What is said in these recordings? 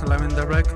Live in every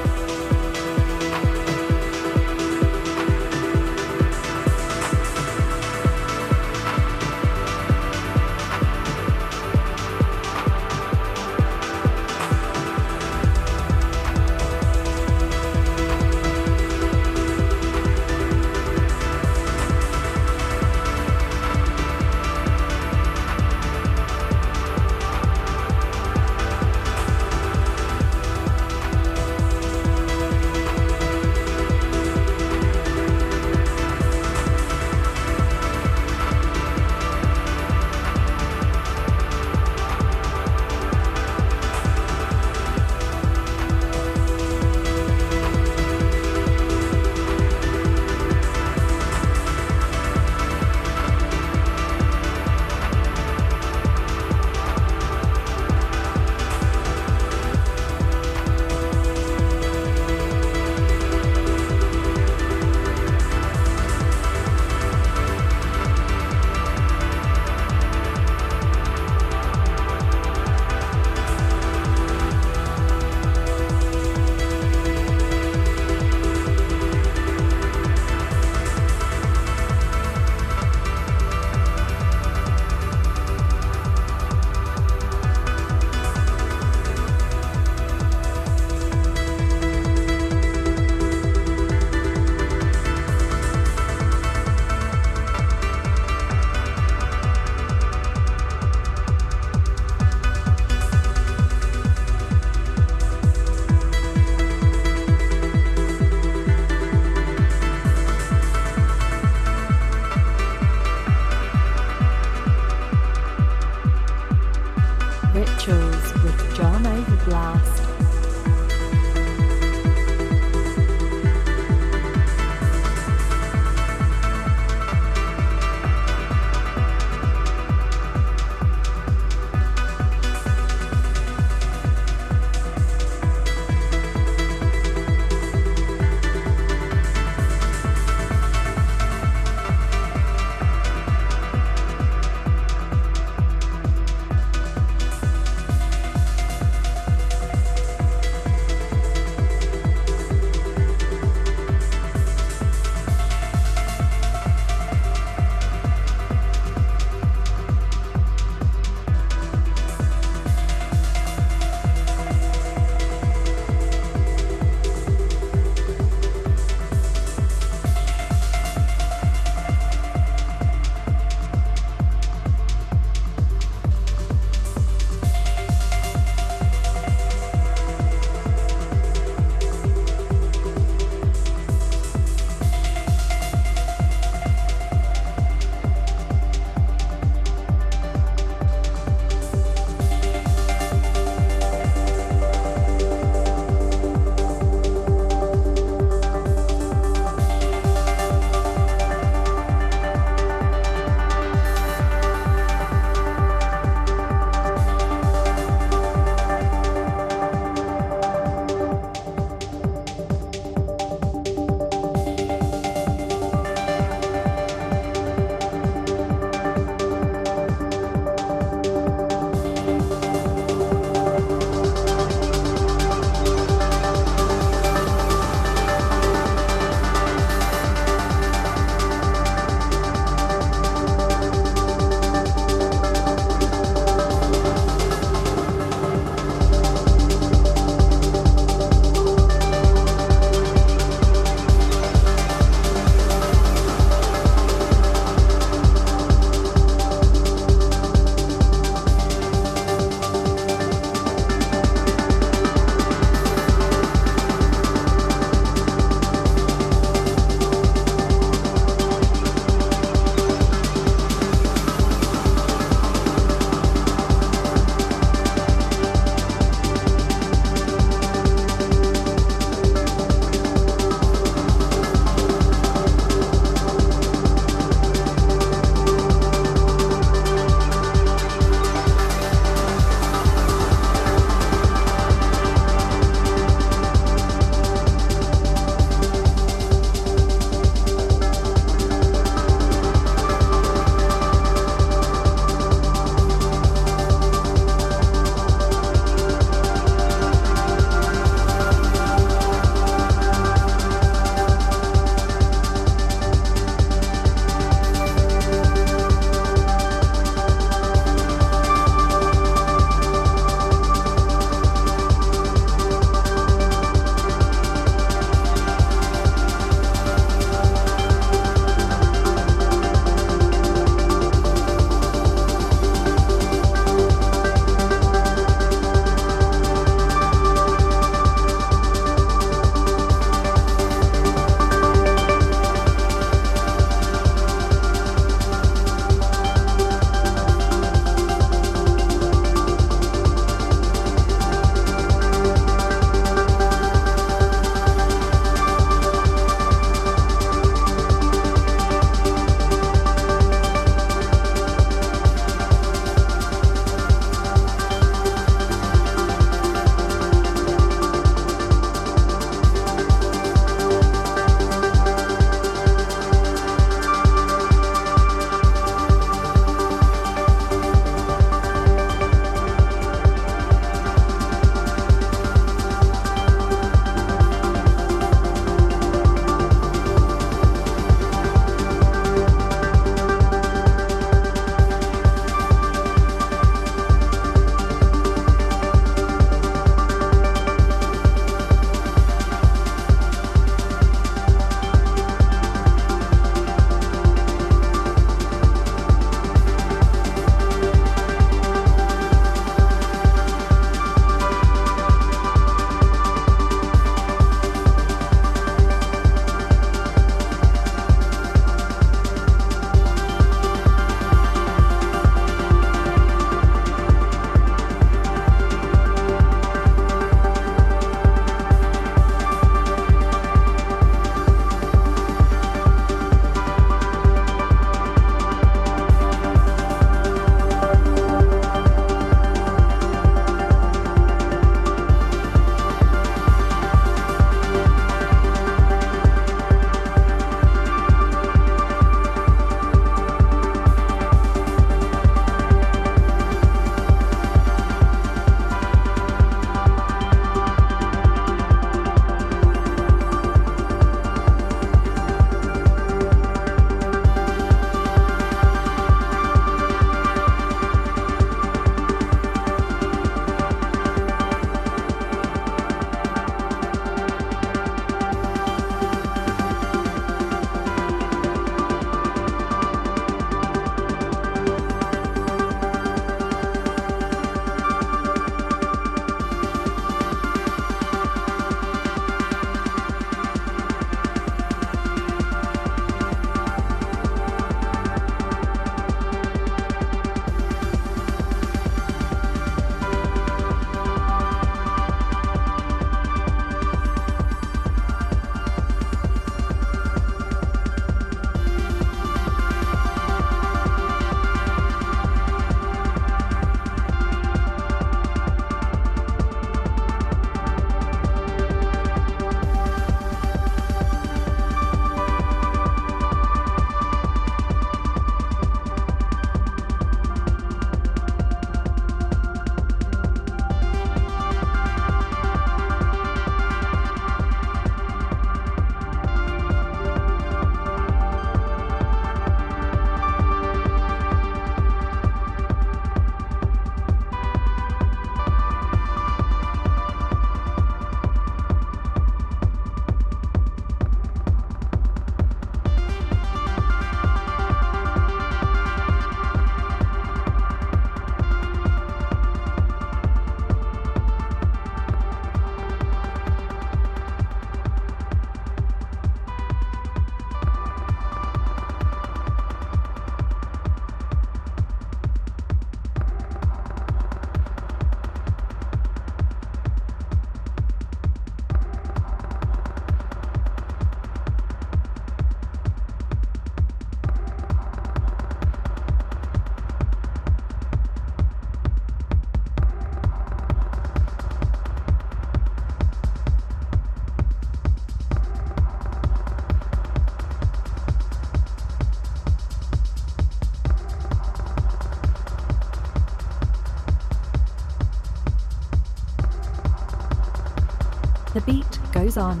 goes on.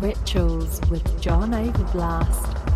Rituals with John Ov3rblast.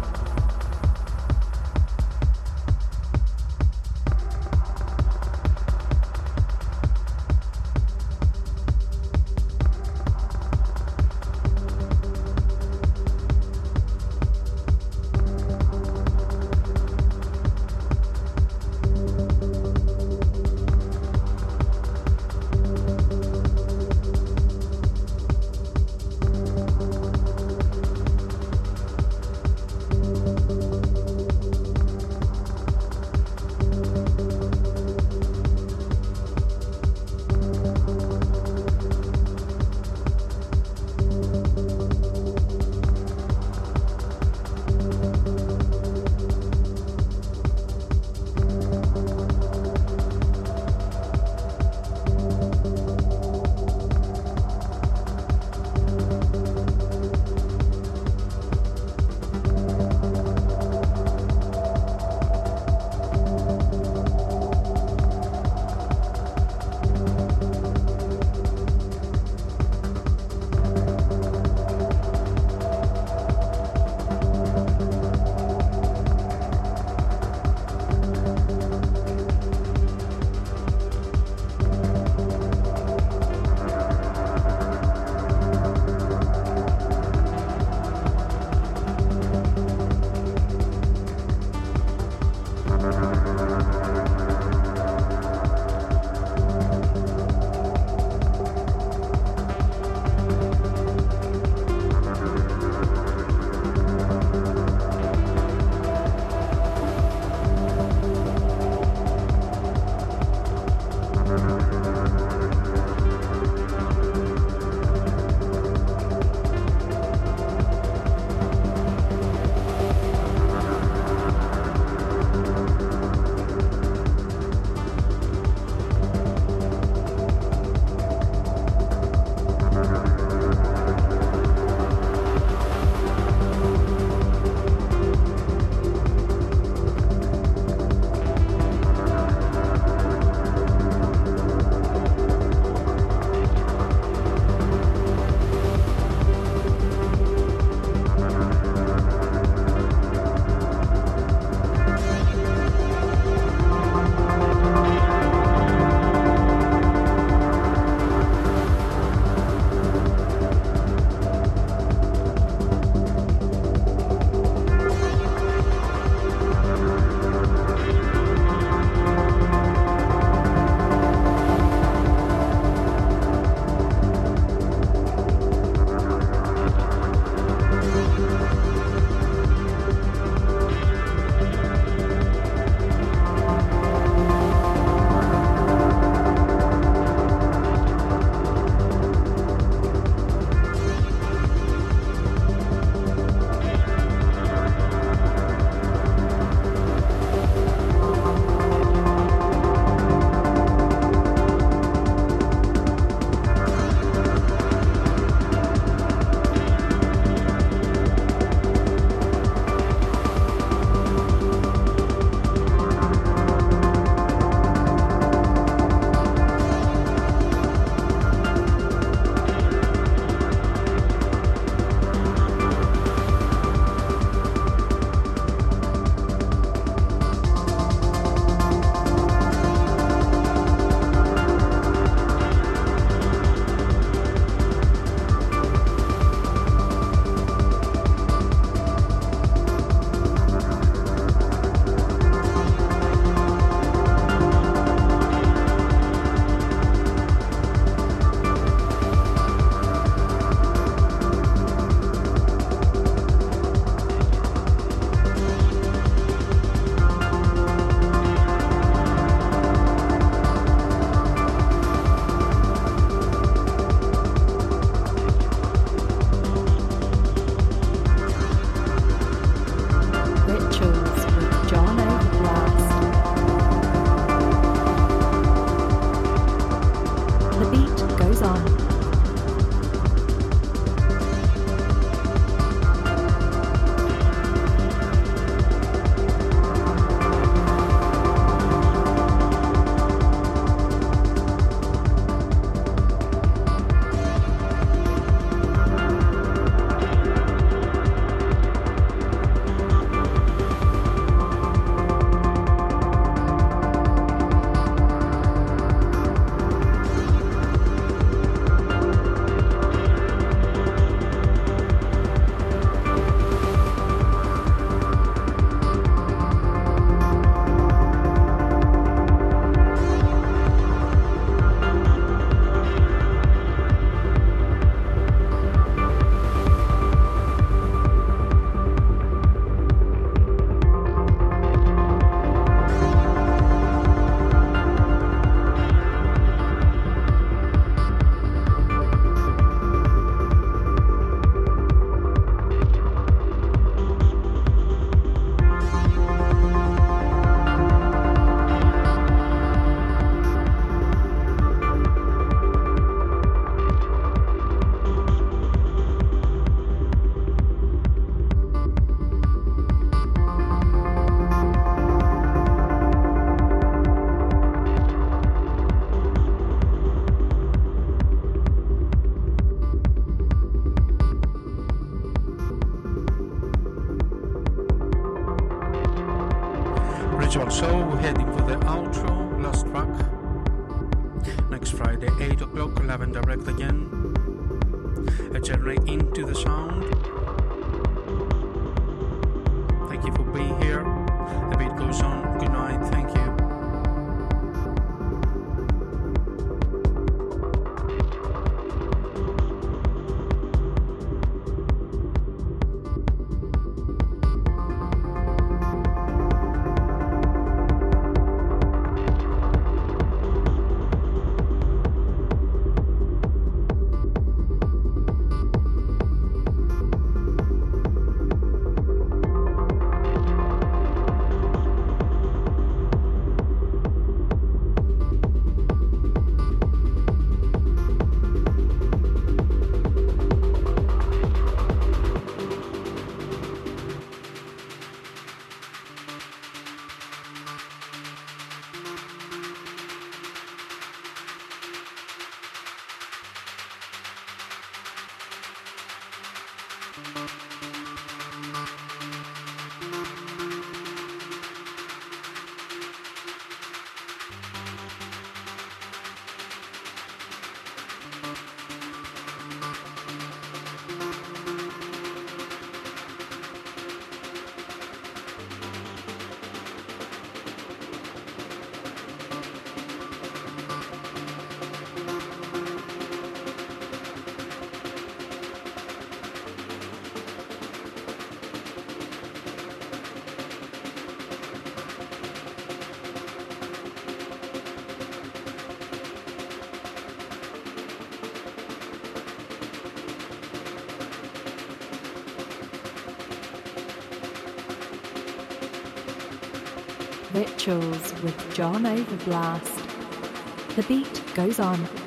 With John Ov3rblast. The beat goes on.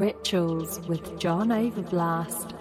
Rituals with John Ov3rblast.